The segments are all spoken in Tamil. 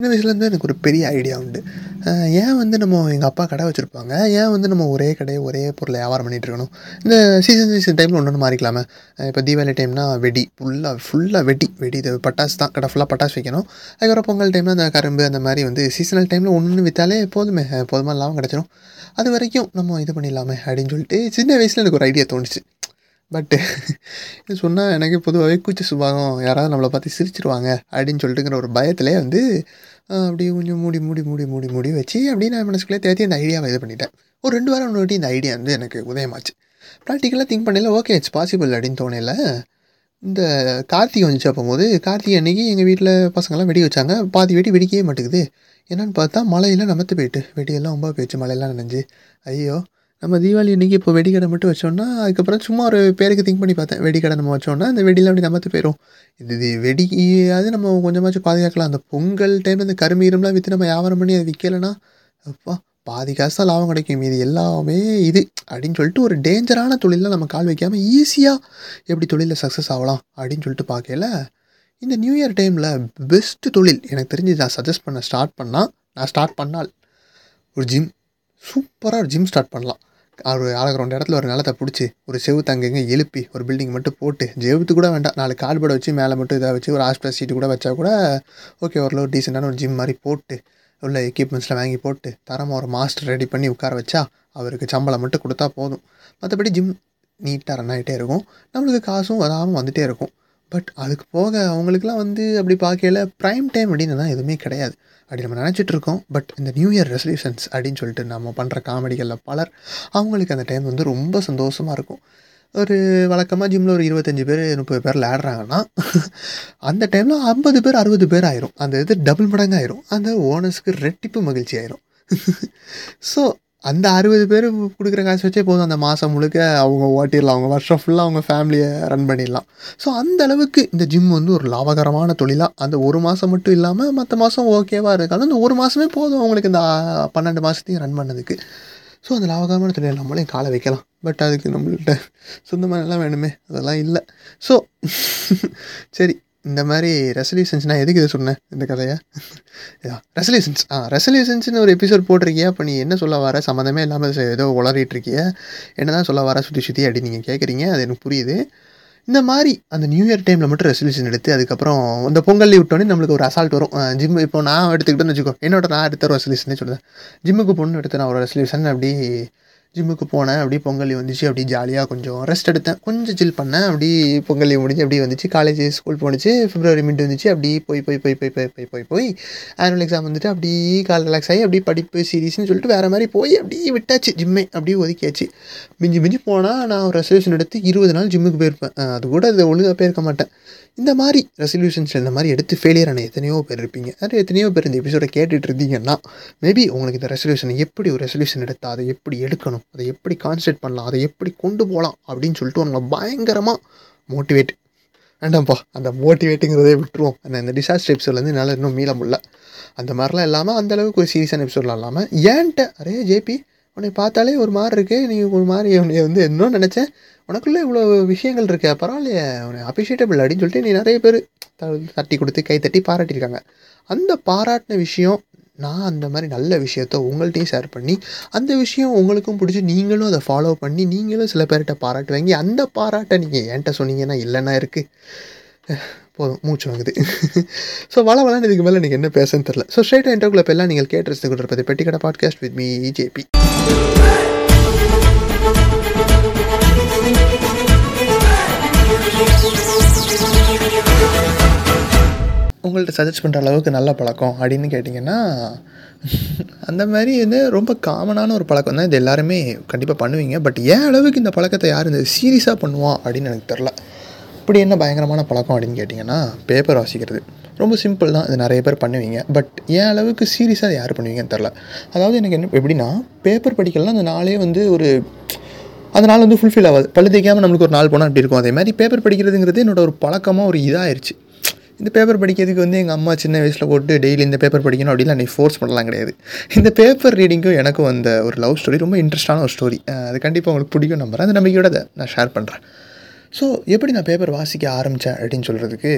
சின்ன வயசுலேருந்து எனக்கு ஒரு பெரிய ஐடியா உண்டு. ஏன் வந்து நம்ம எங்கள் அப்பா கடை வச்சுருப்பாங்க? ஏன் வந்து நம்ம ஒரே கடையை ஒரே பொருளை வியாபாரம் பண்ணிகிட்டு இருக்கணும்? இந்த சீசன் சீசன் டைமில் ஒன்று ஒன்று மாறிக்கலாமே. இப்போ தீபாவளி டைம்னா வெடி ஃபுல்லாக ஃபுல்லாக வெடி வெடி. இது பட்டாசு தான் கடை ஃபுல்லாக பட்டாசு வைக்கணும். அதுக்கப்புறம் பொங்கல் டைமில் அந்த கரும்பு அந்த மாதிரி வந்து சீசனல் டைமில் ஒன்று விற்றாலே போதுமே. போதுமா லாபம் கிடச்சிரும். அது வரைக்கும் நம்ம இது பண்ணிடலாமே அப்படின்னு சொல்லிட்டு சின்ன வயசில் எனக்கு ஒரு ஐடியா தோணுச்சு. பட்டு இது சொன்னால் எனக்கு பொதுவாகவே கூச்ச சுபாகம் யாராவது நம்மளை பார்த்து சிரிச்சிருவாங்க அப்படின்னு சொல்லிட்டுங்கிற ஒரு பயத்திலே வந்து அப்படியே கொஞ்சம் மூடி மூடி மூடி மூடி மூடி வச்சு அப்படியே நான் மனசுக்குள்ளே தேர்த்தி அந்த ஐடியாவை இது பண்ணிட்டேன். ஒரு ரெண்டு வாரம் முன்னாடி இந்த ஐடியா வந்து எனக்கு உதயமாச்சு. ப்ராக்டிக்கலாக திங்க் பண்ணல ஓகே இட்ஸ் பாசிபிள் அப்படின்னு தோணையில் இந்த கார்த்திகை வந்துச்சு அப்போது கார்த்திகை அன்றைக்கி எங்கள் வீட்டில் பசங்களாம் வெடி வச்சாங்க. பாதி வெடி வெடிக்கவே மாட்டேங்குது. என்னென்னு பார்த்தா மழையெல்லாம் நமத்து போயிட்டு வெடியெல்லாம் ரொம்ப போயிடுச்சு மழையெல்லாம் நனைஞ்சு. ஐயோ நம்ம தீபாவளி அன்றைக்கி இப்போ வெடிக்கடை மட்டும் வச்சோன்னா அதுக்கப்புறம் சும்மா ஒரு பேருக்கு திங்க் பண்ணி பார்த்தேன். வெடிக்கடை நம்ம வச்சோம்னா அந்த வெடியில் அப்படி நமத்து போயிடும் இது இது வெடியாவது நம்ம கொஞ்சமாச்சும் பாதுகாக்கலாம். அந்த பொங்கல் டைம் அந்த கருமீரம்லாம் விற்று நம்ம வியாபாரம் பண்ணி அதை விற்கலைன்னா அப்பா பாதி காசு தான் லாபம் கிடைக்கும். இது எல்லாமே இது அப்படின்னு சொல்லிட்டு ஒரு டேஞ்சரான தொழிலில் நம்ம கால் வைக்காமல் ஈஸியாக எப்படி தொழிலில் சக்ஸஸ் ஆகலாம் அப்படின்னு சொல்லிட்டு பார்க்கல இந்த நியூ இயர் டைமில் பெஸ்ட்டு தொழில் எனக்கு தெரிஞ்சு நான் சஜஸ்ட் பண்ண ஸ்டார்ட் பண்ணால் நான் ஸ்டார்ட் பண்ணால் ஒரு ஜிம் சூப்பராக ஒரு ஜிம் ஸ்டார்ட் பண்ணலாம். ஒரு ஆளுக்கு ரெண்டு இடத்துல ஒரு நிலத்தை பிடிச்சி ஒரு செவுத்து அங்கங்கே எழுப்பி ஒரு பில்டிங் மட்டும் போட்டு ஜெவுத்து கூட வேண்டாம். நாலு கால்படை வச்சு மேலே மட்டும் இதாக வச்சு ஒரு ஹாஸ்பிட்டல் சீட்டு கூட வச்சா கூட ஓகே ஓரளவு டீசெண்டான ஒரு ஜிம் மாதிரி போட்டு உள்ள எக்யூப்மெண்ட்ஸ்லாம் வாங்கி போட்டு தரமாக ஒரு மாஸ்டர் ரெடி பண்ணி உட்கார வச்சா அவருக்கு சம்பளம் மட்டும் கொடுத்தா போதும். மற்றபடி ஜிம் நீட்டாக ரன் ஆகிட்டே இருக்கும். நம்மளுக்கு காசும் வராமல் வந்துகிட்டே இருக்கும். பட் அதுக்கு போக அவங்களுக்குலாம் வந்து அப்படி பார்க்கல ப்ரைம் டைம் அப்படின்னு தான் எதுவுமே கிடையாது. அப்படி நம்ம நினச்சிட்ருக்கோம் பட் இந்த நியூ இயர் ரெசல்யூஷன்ஸ் அப்படின்னு சொல்லிட்டு நம்ம பண்ணுற காமெடிகளில் பலர் அவங்களுக்கு அந்த டைம் வந்து ரொம்ப சந்தோஷமாக இருக்கும். ஒரு வழக்கமாக ஜிம்மில் ஒரு இருபத்தஞ்சி பேர் முப்பது பேர் விளையாடுறாங்கன்னா அந்த டைமில் ஐம்பது பேர் அறுபது பேர் ஆயிரும். அந்த இது டபுள் மடங்கு ஆயிரும் அந்த ஓனர்ஸ்க்கு ரெட்டிப்பு மகிழ்ச்சி ஆயிரும். ஸோ அந்த அறுபது பேர் கொடுக்குற காசு வச்சே போதும் அந்த மாதம் முழுக்க அவங்க ஓட்டிடலாம். அவங்க வருஷம் ஃபுல்லாக அவங்க ஃபேமிலியை ரன் பண்ணிடலாம். ஸோ அந்த அளவுக்கு இந்த ஜிம் வந்து ஒரு லாபகரமான தொழிலாக அந்த ஒரு மாதம் மட்டும் இல்லாமல் மற்ற மாதம் ஓகேவாக இருக்காது. அந்த ஒரு மாதமே போதும் அவங்களுக்கு இந்த பன்னெண்டு மாதத்தையும் ரன் பண்ணதுக்கு. ஸோ அந்த லாபகரமான தொழில் நம்மளே காலை வைக்கலாம். பட் அதுக்கு நம்மள்கிட்ட சொந்தமாக எல்லாம் வேணுமே? அதெல்லாம் இல்லை. ஸோ சரி. இந்த மாதிரி ரெசல்யூஷன்ஸ் நான் எதுக்கு இதை சொன்னேன் இந்த கதையை? ரெசல்யூஷன்ஸ் ஆ ரெசல்யூஷன்ஸ்னு ஒரு எபிசோட் போட்டிருக்கியா? அப்போ நீ என்ன சொல்ல வர? சம்மந்தமே இல்லாமல் ஏதோ உளறிட்டு இருக்கிய? என்ன தான் சொல்ல வர? சுற்றி சுற்றி அப்படி நீங்கள் கேட்குறீங்க அது எனக்கு புரியுது. இந்த மாதிரி அந்த நியூ இயர் டைமில் மட்டும் ரெசல்யூஷன் எடுத்து அதுக்கப்புறம் இந்த பொங்கல் லீவ் விட்டோன்னே நம்மளுக்கு ஒரு அசால்ட் வரும். ஜிம் இப்போ நான் எடுத்துக்கிட்டேன்னு வச்சுக்கோ. என்னோட நான் எடுத்த ஒரு ரெசல்யூஷனே சொல்லுவேன் ஜிம்முக்கு போகணுன்னு எடுத்து நான் ஒரு ரெசல்யூஷன் அப்படி ஜிம்முக்கு போனேன் அப்படியே பொங்கல் வந்துச்சு அப்படி ஜாலியாக கொஞ்சம் ரெஸ்ட் எடுத்தேன். கொஞ்சம் சில் பண்ணேன் அப்படி பொங்கல் முடிஞ்சு அப்படி வந்துச்சு. காலேஜ் ஸ்கூல் போணுச்சு ஃபிப்ரவரி மிட் வந்துச்சு அப்படி போய் போய் போய் போய் போய் போய் போய் போய் ஆனுவல் எக்ஸாம் வந்துட்டு அப்படியே கால் ரிலாக்ஸ் ஆகி அப்படியே படிப்பு சீரியஸ்னு சொல்லிட்டு வேறு மாதிரி போய் அப்படியே விட்டாச்சு ஜிம்மே அப்படியே ஒதுக்கியாச்சு. மிஞ்சி மிஞ்சி போனால் நான் ஒரு ரெசல்யூஷன் எடுத்து இருபது நாள் ஜிம்முக்கு போயிருப்பேன். அது கூட அதை ஒழுங்காக போயிருக்க மாட்டேன். இந்த மாதிரி ரெசல்யூஷன்ஸ் இந்த மாதிரி எடுத்து ஃபெயிலியர் ஆன எத்தனையோ பேர் இருப்பீங்க. அது எத்தனையோ பேர் இந்த எபிசோடை கேட்டுட்டு இருந்தீங்கன்னா மேபி உங்களுக்கு இந்த ரெசல்யூஷன் எப்படி ஒரு ரெசல்யூஷன் எடுத்தால் அதை எப்படி எடுக்கணும்? அதை எப்படி கான்சன்ட்ரேட் பண்ணலாம் அதை எப்படி கொண்டு போகலாம் அப்படின்னு சொல்லிட்டு உங்களை பயங்கரமாக மோட்டிவேட் வேண்டாம்ப்பா அந்த மோட்டிவேட்டுங்கிறதே விட்டுருவோம். அந்த இந்த டிசாஸ்டர் எபிசோட்லேருந்து என்னால் இன்னும் மீள முடியல. அந்த மாதிரிலாம் இல்லாமல் அந்தளவுக்கு ஒரு சீரியஸான எபிசோட்லாம் இல்லாமல் ஏன்ட்ட? அரே ஜேபி உன்னை பார்த்தாலே ஒரு மாதிரி இருக்குது நீ ஒரு மாதிரி உன்னை வந்து என்ன நினச்சேன். உனக்குள்ளே இவ்வளோ விஷயங்கள் இருக்கு பரவாயில்லையே உன்னை அப்ரிஷியேட்டபிள் அப்படின்னு சொல்லிட்டு நீ நிறைய பேர் தட்டி கொடுத்து கை தட்டி பாராட்டியிருக்காங்க. அந்த பாராட்டின விஷயம் நான் அந்த மாதிரி நல்ல விஷயத்த உங்கள்கிட்டையும் ஷேர் பண்ணி அந்த விஷயம் உங்களுக்கும் பிடிச்சி நீங்களும் அதை ஃபாலோ பண்ணி நீங்களும் சில பேர்கிட்ட பாராட்டு வாங்கி அந்த பாராட்டை நீங்கள் என்கிட்ட சொன்னீங்கன்னா இல்லைன்னா இருக்குது போதும் மூச்சு வாங்குது. ஸோ வள வளன்னு இதுக்கு மேலே நீங்கள் என்ன பேசுன்னு தெரில ஸோ ஸ்ட்ரைட்டாக இன்டர்குள்ள எல்லாம் நீங்கள் கேட்டு கொடுப்பது பெட்டிக்கடை பாட்காஸ்ட் வித் மீ ஜேபி உங்கள்கிட்ட சஜஸ்ட் பண்ணுற அளவுக்கு நல்ல பழக்கம் அப்படின்னு கேட்டிங்கன்னா அந்த மாதிரி வந்து ரொம்ப காமனான ஒரு பழக்கம் தான் இது எல்லாருமே கண்டிப்பாக பண்ணுவீங்க. பட் ஏன் அளவுக்கு இந்த பழக்கத்தை யார் இந்த சீரியஸாக பண்ணுவான் அப்படின்னு எனக்கு தெரில இப்படி என்ன பயங்கரமான பழக்கம் அப்படின்னு கேட்டிங்கன்னா பேப்பர் வாசிக்கிறது. ரொம்ப சிம்பிள் தான். இது நிறைய பேர் பண்ணுவீங்க. பட் ஏன் அளவுக்கு சீரியஸாக யார் பண்ணுவீங்கன்னு தெரில அதாவது எனக்கு என்ன எப்படின்னா பேப்பர் படிக்கலாம் அந்த நாளே வந்து ஒரு அந்த நாள் வந்து ஃபுல்ஃபில் ஆகாது. பள்ளி தேய்க்காமல் நம்மளுக்கு ஒரு நாள் போனால் அப்படி இருக்கும். அதே மாதிரி பேப்பர் படிக்கிறதுங்கிறது என்னோட ஒரு பழக்கமாக ஒரு இதாகிருச்சு இந்த பேப்பர் படிக்கிறதுக்கு வந்து எங்கள் அம்மா சின்ன வயசில் போட்டு டெய்லி இந்த பேப்பர் படிக்கணும் அப்படிலாம் நீ ஃபோர்ஸ் பண்ணலாம் கிடையாது. இந்த பேப்பர் ரீடிங்கும் எனக்கும் அந்த ஒரு லவ் ஸ்டோரி ரொம்ப இன்ட்ரெஸ்டான ஒரு ஸ்டோரி அது கண்டிப்பாக உங்களுக்கு பிடிக்கும் நம்புறேன். அந்த நம்பிக்கையோட அதை நான் ஷேர் பண்ணுறேன் ஸோ எப்படி நான் பேப்பர் வாசிக்க ஆரம்பித்தேன் அப்படின்னு சொல்கிறதுக்கு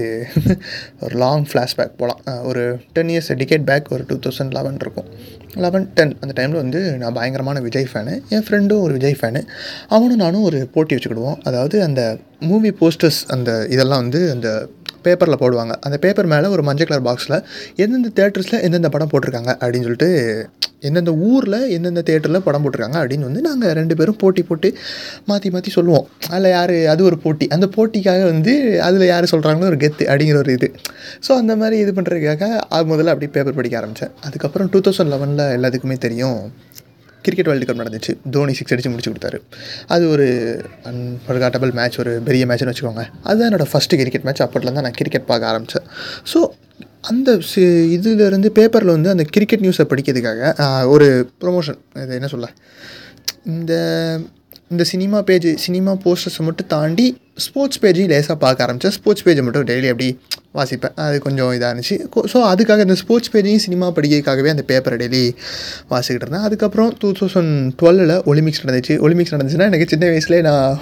ஒரு லாங் ஃப்ளாஷ்பேக் போகலாம் ஒரு டென் இயர்ஸ் டிகேட் பேக் ஒரு டூ தௌசண்ட் லெவன் இருக்கும். லெவன் டென் அந்த டைமில் வந்து நான் பயங்கரமான விஜய் ஃபேனு என் ஃப்ரெண்டும் ஒரு விஜய் ஃபேனு அவனும் நானும் ஒரு போட்டி வச்சுக்கிடுவோம். அதாவது அந்த மூவி போஸ்டர்ஸ் அந்த இதெல்லாம் வந்து அந்த பேப்பரில் போடுவாங்க. அந்த பேப்பர் மேலே ஒரு மஞ்சள் கலர் பாக்ஸில் எந்தெந்த தேட்டர்ஸில் எந்தெந்த படம் போட்டிருக்காங்க அப்படின்னு சொல்லிட்டு எந்தெந்த ஊரில் எந்தெந்த தேட்டரில் படம் போட்டிருக்காங்க அப்படின்னு வந்து நாங்கள் ரெண்டு பேரும் போட்டி போட்டு மாற்றி மாற்றி சொல்லுவோம். அதில் யார் அது ஒரு போட்டி. அந்த போட்டிக்காக வந்து அதில் யார் சொல்கிறாங்களோ ஒரு கெத்து அப்படிங்கிற ஒரு இது. ஸோ அந்த மாதிரி இது பண்ணுறதுக்காக அது முதல்ல அப்படி பேப்பர் படிக்க ஆரம்பித்தேன் அதுக்கப்புறம் டூ தௌசண்ட் லெவனில் எல்லாத்துக்குமே தெரியும். கிரிக்கெட் வேர்ல்டு கப் நடந்துச்சு. தோனி சிக்ஸ் அடித்து முடிச்சு கொடுத்தாரு. அது ஒரு அன்ஃபர்காட்டபிள் மேட்ச் ஒரு பெரிய மேட்ச்னு வச்சுக்கோங்க. அதுதான் என்னோடய ஃபஸ்ட்டு கிரிக்கெட் மேட்ச் அப்போட்லேருந்து நான் கிரிக்கெட் பார்க்க ஆரம்பித்தேன் ஸோ அந்த சி இதுலேருந்து பேப்பரில் வந்து அந்த கிரிக்கெட் நியூஸை படிக்கிறதுக்காக ஒரு ப்ரொமோஷன் இது என்ன சொல்ல? இந்த இந்த சினிமா பேஜ் சினிமா போஸ்டர்ஸை மட்டும் தாண்டி ஸ்போர்ட்ஸ் பேஜையும் லேசாக பார்க்க ஆரம்பித்தேன் ஸ்போர்ட்ஸ் பேஜை மட்டும் டெய்லி அப்படி வாசிப்பேன். அது கொஞ்சம் இதாக இருந்துச்சு. ஸோ அதுக்காக இந்த ஸ்போர்ட்ஸ் பேஜையும் சினிமா படிக்கிறதுக்காகவே அந்த பேப்பரை டெய்லி வாசிக்கிட்டு இருந்தேன். அதுக்கப்புறம் டூ தௌசண்ட் டுவெலில் ஒலிம்பிக்ஸ் நடந்துச்சு. ஒலிம்பிக்ஸ் நடந்துச்சுன்னா எனக்கு சின்ன வயசுலேயே நான்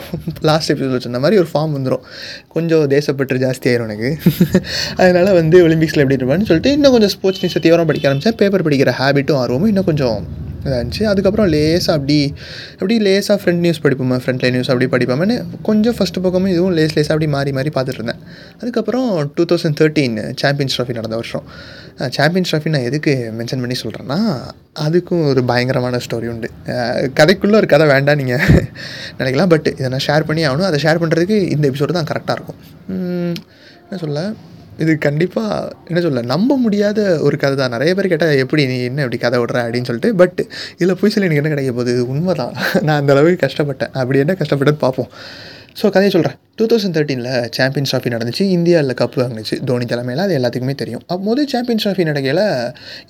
லாஸ்ட் எபிசோட் சொன்ன மாதிரி ஒரு ஃபார்ம் வந்துடும் கொஞ்சம் தேசப்பற்று ஜாஸ்தியாயிரும் எனக்கு. அதனால் வந்து ஒலிம்பிக்ஸில் எப்படி இருப்பேன்னு சொல்லிட்டு இன்னும் கொஞ்சம் ஸ்போர்ட்ஸ் நியூஸை தீவிரம் படிக்க ஆரம்பித்தேன் பேப்பர் படிக்கிற ஹேபிட்டும் ஆர்வமும் இன்னும் கொஞ்சம் இதாக இருந்துச்சு. அதுக்கப்புறம் லேசாக அப்படி அப்படி லேசாக ஃப்ரண்ட் நியூஸ் படிப்போமா ஃப்ரெண்ட் லைன் நியூஸ் அப்படி படிப்போம்னு கொஞ்சம் ஃபஸ்ட்டு பக்கமும் இதுவும் லேஸ் லேஸாக அப்படி மாறி மாறி பார்த்துட்டு இருந்தேன். அதுக்கப்புறம் two thousand thirteen champions trophy நடந்த வருஷம். சாம்பியன்ஸ் ட்ராஃபி நான் எதுக்கு மென்ஷன் பண்ணி சொல்கிறேன்னா அதுக்கும் ஒரு பயங்கரமான ஸ்டோரி உண்டு. கதைக்குள்ளே ஒரு கதை வேண்டாம் நீங்கள் நினைக்கலாம் பட் இதை நான் ஷேர் பண்ணி ஆகணும். அதை ஷேர் பண்ணுறதுக்கு இந்த எபிசோடு தான் கரெக்டாக இருக்கும். என்ன சொல்ல? இது கண்டிப்பாக என்ன சொல்ல நம்ப முடியாத ஒரு கதை தான். நிறைய பேர் கேட்டால் எப்படி நீ என்ன இப்படி கதை விடுற அப்படின்னு சொல்லிட்டு பட் இதில் போய் சொல்லி எனக்கு என்ன கிடைக்க போகுது? உண்மை தான் நான் அந்த அளவுக்கு கஷ்டப்பட்டேன். அப்படி என்ன கஷ்டப்பட்டேன்னு பார்ப்போம். ஸோ கதையை சொல்கிறேன் டூ தௌசண்ட் தேர்ட்டீனில் சாம்பியன்ஸ் ட்ராஃபி நடந்துச்சு இந்தியாவில் கப் வாங்கிச்சு தோனி தலைமையில் அது எல்லாத்துக்குமே தெரியும். அப்போது சாம்பியன்ஸ் ட்ராஃபி நடக்கையில்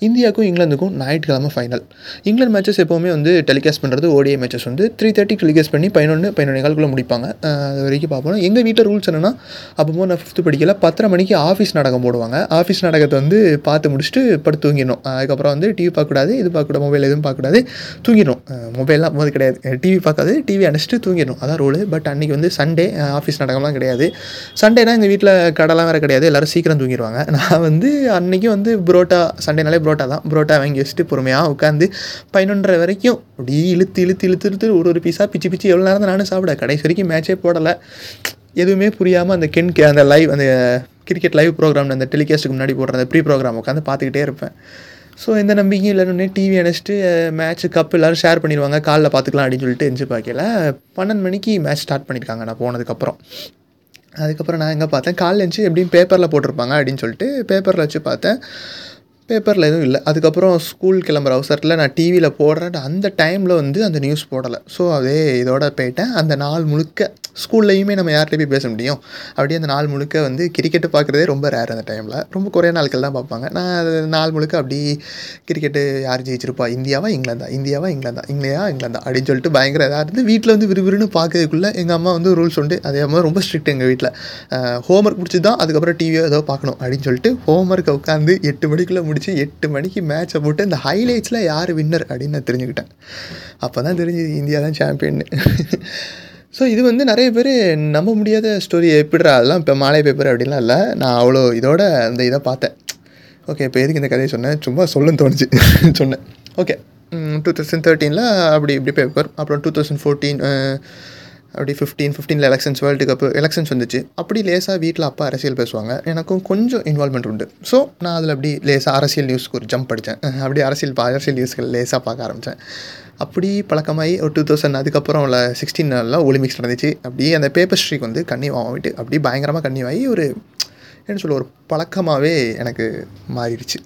இந்தியாவுக்கும் இங்கிலாந்துக்கும் ஞாயிற்றுக்கிழமை ஃபைனல் இங்கிலாந்து மேட்சஸ் எப்போவுமே வந்து டெலிகாஸ்ட் பண்ணுறது ஓடிஐ மேட்சஸ் வந்து த்ரீ தேர்ட்டி டெலிகாஸ்ட் பண்ணி பதினொன்று பதினொன்று கால்குள்ளே முடிப்பாங்க. அது வரைக்கும் பார்ப்போம். எங்கள் வீட்டில் ரூல்ஸ் என்னென்னா அப்போ நான் ஃபிஃப்த்து படிக்கல பத்தரை மணிக்கு ஆஃபீஸ் நாடகம் போடுவாங்க. ஆஃபீஸ் நாடகத்தை வந்து பார்த்து முடிச்சுட்டு படுத்து தூங்கிடணும். அதுக்கப்புறம் வந்து டிவி பார்க்கக்கூடாது இது பார்க்கக்கூடாது மொபைல் எதுவும் பார்க்கக்கூடாது தூங்கிடணும். மொபைல்லாம் போது கிடையாது. டிவி பார்க்காது டிவி அணைச்சிட்டு தூங்கிடணும். அதான் ரூல் பட் அன்றைக்கி வந்து சண்டே ஆஃபீஸ் நடக்கலாம் கிடையாது. சண்டேனா எங்கள் வீட்டில் கடைலாம் வேறு கிடையாது. எல்லோரும் சீக்கிரம் தூங்கிடுவாங்க நான் வந்து அன்றைக்கி வந்து புரோட்டா சண்டேனாலே புரோட்டா தான். புரோட்டா வாங்கி வச்சுட்டு பொறுமையாக உட்காந்து பதினொன்றரை வரைக்கும் அப்படி இழுத்து இழுத்து இழுத்து இழுத்து ஒரு ஒரு பீஸாக பிச்சு பிச்சு எவ்வளோ நேரம் நானும் சாப்பிட. கடைசி வரைக்கும் மேட்சே போடலை. எதுவுமே புரியாமல் அந்த கென் கே அந்த லைவ் அந்த கிரிக்கெட் லைவ் ப்ரோக்ராம் அந்த டெலிகாஸ்ட்டுக்கு முன்னாடி போடுற அந்த ப்ரீ ப்ரோக்ராம் உட்காந்து பார்த்துக்கிட்டே இருப்பேன். ஸோ எந்த நம்பிக்கையும் இல்லைன்னு டிவி அணைச்சிட்டு மேட்ச் கப் எல்லோரும் ஷேர் பண்ணிடுவாங்க. காலைல பார்த்துக்கலாம் அப்படின்னு சொல்லிட்டு எஞ்சி பார்க்கல. பன்னெண்டு மணிக்கு மேட்ச் ஸ்டார்ட் பண்ணியிருக்காங்க நான் போனதுக்கப்புறம் அதுக்கப்புறம் நான் எங்கே பார்த்தேன்? காலைல இருந்துச்சு எப்படியும் பேப்பரில் போட்டிருப்பாங்க அப்படின்னு சொல்லிட்டு பேப்பரில் வச்சு பார்த்தேன். பேப்பரில் எதுவும் இல்லை. அதுக்கப்புறம் ஸ்கூல் கிளம்புற அவசரத்தில் நான் டிவியில் போடுறேன். அந்த டைமில் வந்து அந்த நியூஸ் போடலை. ஸோ அதே இதோட போயிட்டேன். அந்த நாள் முழுக்க ஸ்கூல்லையுமே நம்ம யார்கிட்டயும் போய் பேச முடியும். அப்படியே அந்த நாள் முழுக்க வந்து கிரிக்கெட்டு பார்க்குறதே ரொம்ப ரேர் அந்த டைமில் ரொம்ப குறைய நாட்கள் தான் பார்ப்பாங்க. நான் அது நாள் முழுக்க அப்படி கிரிக்கெட்டு யார் ஜெயிச்சிருப்பா? இந்தியாவா இங்கிலாந்தா? இந்தியாவா இங்கிலாந்தா? இந்தியா இங்கிலாந்தா? அப்படின்னு சொல்லிட்டு பயங்கர இதாக இருந்து வீட்டில் வந்து விறுவிறுன்னு பார்க்கறதுக்குள்ளே எங்கள் அம்மா வந்து ரூல்ஸ் உண்டு. அதே மாதிரி ரொம்ப ஸ்ட்ரிக்ட் எங்கள் வீட்டில் ஹோம்ஒர்க் முடிச்சு தான் அதுக்கப்புறம் டிவியோ ஏதோ பார்க்கணும் அப்படின்னு சொல்லிட்டு ஹோம்ஒர்க்கை உட்காந்து எட்டு மணிக்குள்ளே முடிச்சு எட்டு மணிக்கு மேட்சை போட்டு இந்த ஹைலைட்ஸில் யார் வின்னர் அப்படின்னு நான் தெரிஞ்சுக்கிட்டேன். அப்போ தான் தெரிஞ்சுது இந்தியா தான் சாம்பியன்னு ஸோ இது வந்து நிறைய பேர் நம்ப முடியாத ஸ்டோரி எப்படிடா? அதெல்லாம் இப்போ மாலை பேப்பர் அப்படின்லாம் இல்லை. நான் அவ்வளோ இதோட அந்த இதை பார்த்தேன். ஓகே இப்போ எதுக்கு இந்த கதையை சொன்னேன்? சும்மா சொல்லுன்னு தோணுச்சு. சொன்னேன். ஓகே டூ தௌசண்ட் தேர்ட்டீனில் அப்படி இப்படி பேப்பர் அப்புறம் டூ தௌசண்ட் ஃபோர்டீன் அப்படி ஃபிஃப்டீன் ஃபிஃப்டீனில் எலெக்ஷன்ஸ் வேர்ல்டு கப் எலெக்ஷன்ஸ் வந்துச்சு. அப்படி லேசாக வீட்டில் அப்பா அரசியல் பேசுவாங்க. எனக்கும் கொஞ்சம் இன்வால்மெண்ட் உண்டு. ஸோ நான் அதில் அப்படி லேசாக அரசியல் நியூஸ்க்கு ஒரு ஜம்ப் படித்தேன் அப்படி அரசியல் பா அரசியல் நியூஸ்கள் லேசாக பார்க்க ஆரம்பித்தேன் அப்படி பழக்கமாகி ஒரு டூ தௌசண்ட் அதுக்கப்புறம் உள்ள சிக்ஸ்டீன் நாளில் ஒலிம்பிக்ஸ் நடந்துச்சு. அப்படியே அந்த பேப்பர் ஸ்ட்ரீக் வந்து கண்ணி வாங்கிட்டு அப்படியே பயங்கரமாக கண்ணி வாங்கி ஒரு என்ன சொல்ல ஒரு பழக்கமாகவே எனக்கு மாறிடுச்சு.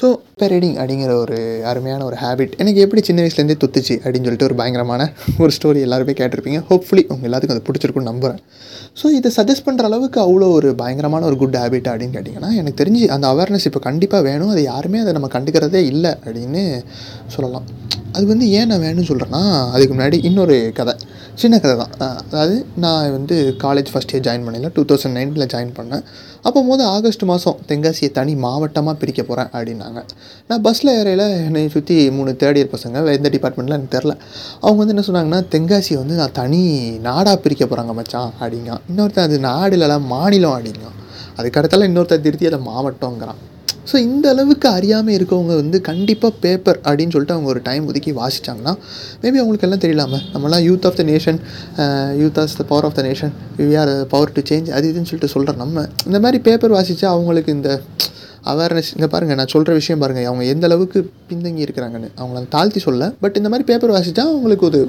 ஸோ இப்போ ரீடிங் அப்படிங்கிற ஒரு அருமையான ஒரு ஹேபிட் எனக்கு எப்படி சின்ன வயசுலேருந்தே தொத்துச்சு அப்படின்னு சொல்லிட்டு ஒரு பயங்கரமான ஒரு ஸ்டோரி எல்லாருமே கேட்டிருப்பீங்க. ஹோப்ஃபுல்லி உங்கள் எல்லாத்துக்கும் அது பிடிச்சிருக்குன்னு நம்புகிறேன் ஸோ இதை சஜஸ்ட் பண்ணுற அளவுக்கு அவ்வளோ ஒரு பயங்கரமான ஒரு குட் ஹேபிட் அப்படின்னு கேட்டிங்கன்னா எனக்கு தெரிஞ்சு அந்த அவேர்னஸ் இப்போ கண்டிப்பாக வேணும். அது யாருமே அதை நம்ம கண்டுக்கிறதே இல்லை அப்படின்னு சொல்லலாம். அது வந்து ஏன் நான் வேணும்னு சொல்கிறேன்னா அதுக்கு முன்னாடி இன்னொரு கதை. சின்ன கதை தான் அதாவது நான் வந்து காலேஜ் ஃபஸ்ட் இயர் ஜாயின் பண்ணல டூ தௌசண்ட் நைன்டில் ஜாயின் பண்ணேன். அப்போ போது ஆகஸ்ட் மாதம் தென்காசியை தனி மாவட்டமாக பிரிக்க போகிறேன் அப்படின்னாங்க. நான் பஸ்ஸில் ஏறையில் என்னை சுற்றி மூணு தேர்ட் இயர் பசங்க. எந்த டிபார்ட்மெண்ட்டில் எனக்கு தெரில. அவங்க வந்து என்ன சொன்னாங்கன்னா தென்காசியை வந்து நான் தனி நாடாக பிரிக்க போகிறாங்க மச்சான் அப்படிங்க இன்னொருத்தன் அது நாடு மாநிலம் அப்படிங்க அதுக்கடுத்தால இன்னொருத்தர் திருத்தி அதை மாவட்டங்கிறான் ஸோ இந்த அளவுக்கு அறியாமல் இருக்கவங்க வந்து கண்டிப்பாக பேப்பர் அப்படின்னு சொல்லிட்டு அவங்க ஒரு டைம் ஒதுக்கி வாசித்தாங்கன்னா மேபி அவங்களுக்கு எல்லாம் தெரியலாமல் நம்மளாம் youth of the nation youth as the power of the nation we are power to change அது இதுன்னு சொல்லிட்டு சொல்கிற நம்ம. இந்த மாதிரி பேப்பர் வாசித்தா அவங்களுக்கு இந்த அவேர்னஸ் இங்கே பாருங்கள் நான் சொல்கிற விஷயம் பாருங்கள் அவங்க எந்த அளவுக்கு பின்தங்கி இருக்கிறாங்கன்னு. அவங்கள தாழ்த்தி சொல்ல பட் இந்த மாதிரி பேப்பர் வாசித்தா அவங்களுக்கு ஒரு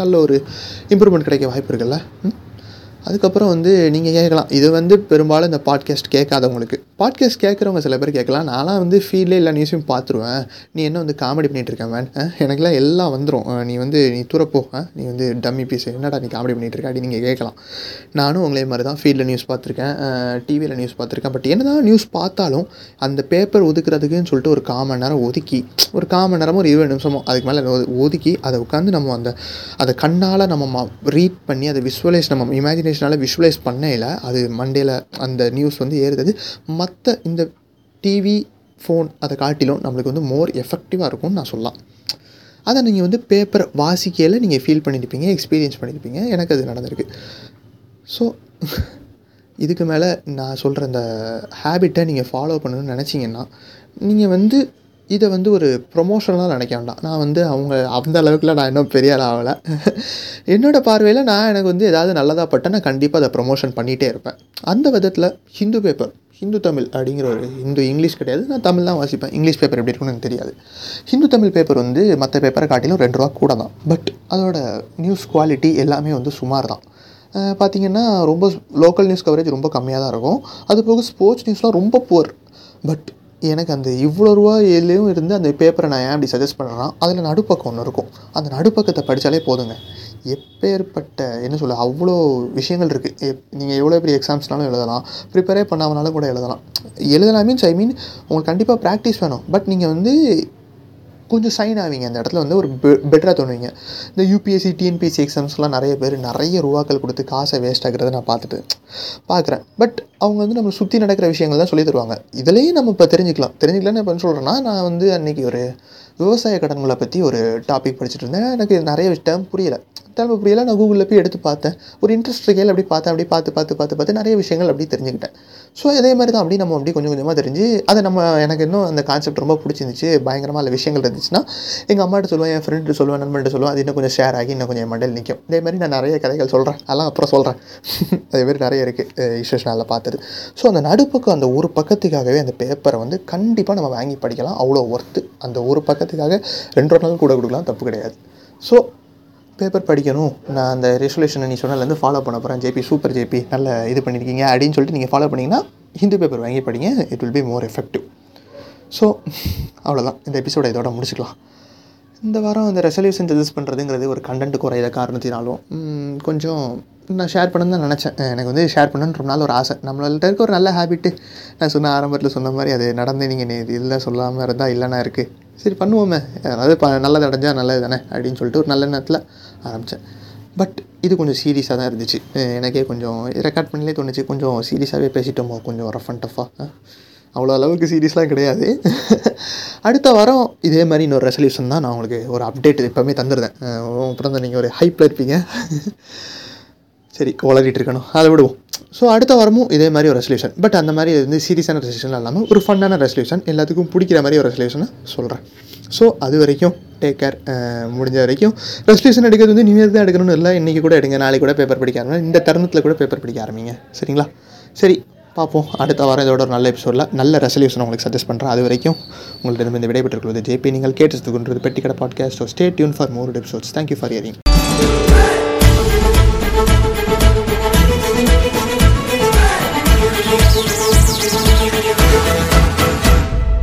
நல்ல ஒரு இம்ப்ரூவ்மெண்ட் கிடைக்க வாய்ப்பு இருக்குல்ல? ம்? அதுக்கப்புறம் வந்து நீங்கள் கேட்கலாம் இது வந்து பெரும்பாலும் இந்த பாட்காஸ்ட் கேட்காதவங்களுக்கு. பாட்காஸ்ட் கேட்குறவங்க சில பேர் கேட்கலாம். நான்லாம் வந்து ஃபீல்டில் எல்லா நியூஸையும் பார்த்துருவேன். நீ என்ன வந்து காமெடி பண்ணிகிட்டு இருக்க மேன் எனக்குலாம் எல்லாம் வந்துடும் நீ வந்து நீ தூரப்போ. நீ வந்து டம்மி பீஸ் என்னடா நீ காமெடி பண்ணிகிட்டு இருக்க? அப்படின்னு நீங்கள் கேட்கலாம். நானும் உங்களே மாதிரி தான் ஃபீல்டில் நியூஸ் பார்த்துருக்கேன். டிவியில் நியூஸ் பார்த்துருக்கேன். பட் என்ன தான் நியூஸ் பார்த்தாலும் அந்த பேப்பர் ஒதுக்குறதுக்குன்னு சொல்லிட்டு ஒரு காமன் நேரம் ஒதுக்கி ஒரு காமன் நேரமும் ஒரு இருபது நிமிஷமோ அதுக்கு மேலே ஒதுக்கி அதை உட்காந்து நம்ம அந்த அதை கண்ணால் நம்ம ரீட் பண்ணி அதை விஷுவலைஸ் நம்ம இமேஜினேஷனால் விஷுவலைஸ் பண்ணையில் அது மண்டேல அந்த நியூஸ் வந்து ஏறுது. மற்ற இந்த டிவி ஃபோன் அதை காட்டிலும் நம்மளுக்கு வந்து மோர் எஃபெக்டிவாக இருக்கும்னு நான் சொல்லலாம். அதை நீங்கள் வந்து பேப்பர் வாசிக்கையில் நீங்கள் ஃபீல் பண்ணியிருப்பீங்க எக்ஸ்பீரியன்ஸ் பண்ணியிருப்பீங்க எனக்கு அது நடந்திருக்கு. ஸோ இதுக்கு மேலே நான் சொல்கிற இந்த ஹேபிட்டை நீங்கள் ஃபாலோ பண்ணணும்னு நினச்சிங்கன்னா நீங்கள் வந்து இதை வந்து ஒரு ப்ரொமோஷனலாக நினைக்க வேண்டாம். நான் வந்து அவங்க அந்த அளவுக்குலாம் நான் இன்னும் பெரிய ஆள் ஆகலை. என்னோடய பார்வையில் நான் எனக்கு வந்து ஏதாவது நல்லதாக பட்டால் நான் கண்டிப்பாக அதை ப்ரொமோஷன் பண்ணிகிட்டே இருப்பேன். அந்த விதத்தில் ஹிந்து பேப்பர் ஹிந்து தமிழ் அப்படிங்கிற ஒரு ஹிந்து இங்கிலீஷ் கிடையாது. நான் தமிழ் தான் வாசிப்பேன். இங்கிலீஷ் பேப்பர் எப்படி இருக்குன்னு எனக்கு தெரியாது. ஹிந்து தமிழ் பேப்பர் வந்து மற்ற பேப்பரை காட்டிலும் ரெண்டு ரூபா கூட தான். பட் அதோட நியூஸ் குவாலிட்டி எல்லாமே வந்து சுமார் தான். பார்த்திங்கன்னா ரொம்ப லோக்கல் நியூஸ் கவரேஜ் ரொம்ப கம்மியாக தான் இருக்கும். அது போக ஸ்போர்ட்ஸ் நியூஸ்லாம் ரொம்ப புவர் பட் எனக்கு அந்த இவ்வளோ ரூபா எதுலேயும் இருந்து அந்த பேப்பரை நான் ஏன் அப்படி சஜஸ்ட் பண்ணுறேன்னா அதில் நடுப்பக்கம் ஒன்று இருக்கும். அந்த நடுப்பக்கத்தை படித்தாலே போதுங்க. எப்பேற்பட்ட என்ன சொல்ல அவ்வளோ விஷயங்கள் இருக்குது நீங்கள் எவ்வளோ பெரிய எக்ஸாம்ஸ்னாலும் எழுதலாம். ப்ரிப்பேரே பண்ணாமனாலும் கூட எழுதலாம். எழுதலாம் மீன்ஸ் ஐ மீன் உங்களுக்கு கண்டிப்பாக ப்ராக்டிஸ் வேணும். பட் நீங்கள் வந்து கொஞ்சம் சைன் ஆவீங்க. அந்த இடத்துல வந்து ஒரு பெ பெட்டராக தோணுவீங்க. இந்த யூபிஎஸ்சி டிஎன்பிஎஸ்சி எக்ஸாம்ஸ்லாம் நிறைய பேர் நிறைய ரூபாக்கள் கொடுத்து காசை வேஸ்ட் ஆகிறத நான் பார்த்துட்டு பார்க்குறேன். பட் அவங்க வந்து நம்ம சுற்றி நடக்கிற விஷயங்கள் தான் சொல்லி தருவாங்க. இதுலேயும் நம்ம இப்போ தெரிஞ்சுக்கலாம். தெரிஞ்சுக்கலாம்னு இப்போ சொல்கிறேன்னா நான் வந்து அன்றைக்கி ஒரு விவசாய கடன்களை பற்றி ஒரு டாபிக் படிச்சுட்டு இருந்தேன். எனக்கு நிறைய டேர்ம் புரியலை. டேர்ம் புரியல நான் கூகுளில் போய் எடுத்து பார்த்தேன். ஒரு இன்ட்ரெஸ்ட் இருக்கையில் அப்படி பார்த்தேன் அப்படி பார்த்து பார்த்து பார்த்து பார்த்து நிறைய விஷயங்கள் அப்படி தெரிஞ்சுக்கிட்டேன். ஸோ அதே மாதிரி தான் அப்படி நம்ம அப்படி கொஞ்சம் கொஞ்சமாக தெரிஞ்சு அதை நம்ம எனக்கு இன்னும் அந்த கான்செப்ட் ரொம்ப பிடிச்சிருந்துச்சு பயங்கரமாக அந்த விஷயங்கள் இருந்துச்சுன்னா எங்கள் அம்மாட்ட சொல்லுவேன் என் ஃப்ரெண்டு சொல்லுவேன் நண்பன்ட்டு சொல்லுவேன் அது இன்னும் கொஞ்சம் ஷேர் ஆகி இன்னும் கொஞ்சம் என் மண்டல் நிற்கும் இதே மாதிரி நான் நிறைய கதைகள் சொல்கிறேன் அதெல்லாம் அப்புறம் சொல்கிறேன் அதே மாதிரி நிறைய இருக்குது இஷ்யூஸ் நல்லா பார்த்தது. ஸோ அந்த நடுப்பக்கம் அந்த ஒரு பக்கத்துக்காகவே அந்த பேப்பரை வந்து கண்டிப்பாக நம்ம வாங்கி படிக்கலாம். அவ்வளோ ஒர்த்து அந்த ஒரு பக்கத்துக்காக ரெண்டு நாள் கூட கொடுக்கலாம் தப்பு கிடையாது. ஸோ பேப்பர் படிக்கணும். நான் அந்த ரெசல்யூஷனை நீ சொன்னதுலேருந்து ஃபாலோ பண்ண போகிறேன் ஜேபி சூப்பர் ஜேபி நல்ல இது பண்ணியிருக்கீங்க அப்படின்னு சொல்லிட்டு நீங்கள் ஃபாலோ பண்ணிங்கன்னா ஹிந்து பேப்பர் வாங்கி படிங்க. It will be more effective so அவ்வளோதான் இந்த எபிசோட இதோட முடிச்சுக்கலாம். இந்த வாரம் அந்த ரெசல்யூஷன் சஜஸ்ட் பண்ணுறதுங்கிறது ஒரு கண்டென்ட் குறையிற காரணத்தினாலும் கொஞ்சம் நான் ஷேர் பண்ணணும்னு தான் நினச்சேன். எனக்கு வந்து ஷேர் பண்ணணுன்ற நாள் ஒரு ஆசை. நம்மள்ட்ட இருக்க ஒரு நல்ல ஹேபிட்டு நான் சொன்ன ஆரம்பத்தில் சொன்ன மாதிரி அது நடந்து நீங்கள் இதில் சொல்லாமல் இருந்தால் இல்லைனா இருக்குது சரி பண்ணுவோமே. அதாவது ப நல்லது அடைஞ்சால் நல்லது தானே அப்படின்னு சொல்லிட்டு ஒரு நல்ல நேரத்தில் ஆரம்பித்தேன் பட் இது கொஞ்சம் சீரியஸாக தான் இருந்துச்சு. எனக்கே கொஞ்சம் ரெக்கார்ட் பண்ணலே தோணுச்சு. கொஞ்சம் சீரியஸாகவே பேசிட்டோமோ கொஞ்சம் ரஃப் அண்ட் டஃப்பாக அவ்வளோ அளவுக்கு சீரியஸ்லாம் கிடையாது. அடுத்த வாரம் இதே மாதிரி இன்னொரு ரெசல்யூஷன் தான் நான் உங்களுக்கு ஒரு அப்டேட் எப்போவுமே தந்துடுறேன் அப்புறம் தான் நீங்கள் ஒரு ஹைப்பில் இருப்பீங்க. சரி வளரிட்டு இருக்கணும். அதை விடுவோம். ஸோ அடுத்த வாரமும் இதே மாதிரி ஒரு ரெசல்யூஷன் பட் அந்த மாதிரி வந்து சீரியஸான ரெசல்யூஷன் இல்லாமல் ஒரு ஃபன்னான ரெசல்யூஷன் எல்லாத்துக்கும் பிடிக்கிற மாதிரி ஒரு ரெசல்யூஷனை சொல்கிறேன் ஸோ அது வரைக்கும் டேக் கேர் முடிஞ்ச வரைக்கும் ரெசல்யூஷன் எடுக்கிறது வந்து நியூ தான் எடுக்கணும்னு இல்லை இன்றைக்கி கூட எடுங்க நாளைக்கு கூட பேப்பர் படிக்க ஆரம்பிங்க. இந்த தருணத்தில் கூட பேப்பர் படிக்க ஆரம்பிங்க. சரிங்களா? சரி பார்ப்போம். அடுத்த வாரம் இதோட ஒரு நல்ல எபிசோடில் நல்ல ரெசல்யூஷன் உங்களுக்கு சஜஸ்ட் பண்ணுறேன் அது வரைக்கும் உங்கள்கிட்ட இந்த விடைபெற்றுக்கொள்வது ஜேபி நீங்கள் கேட்டு கொண்டிருப்பது பெட்டிக்கடை podcast stay tune for more episodes thank you for hearing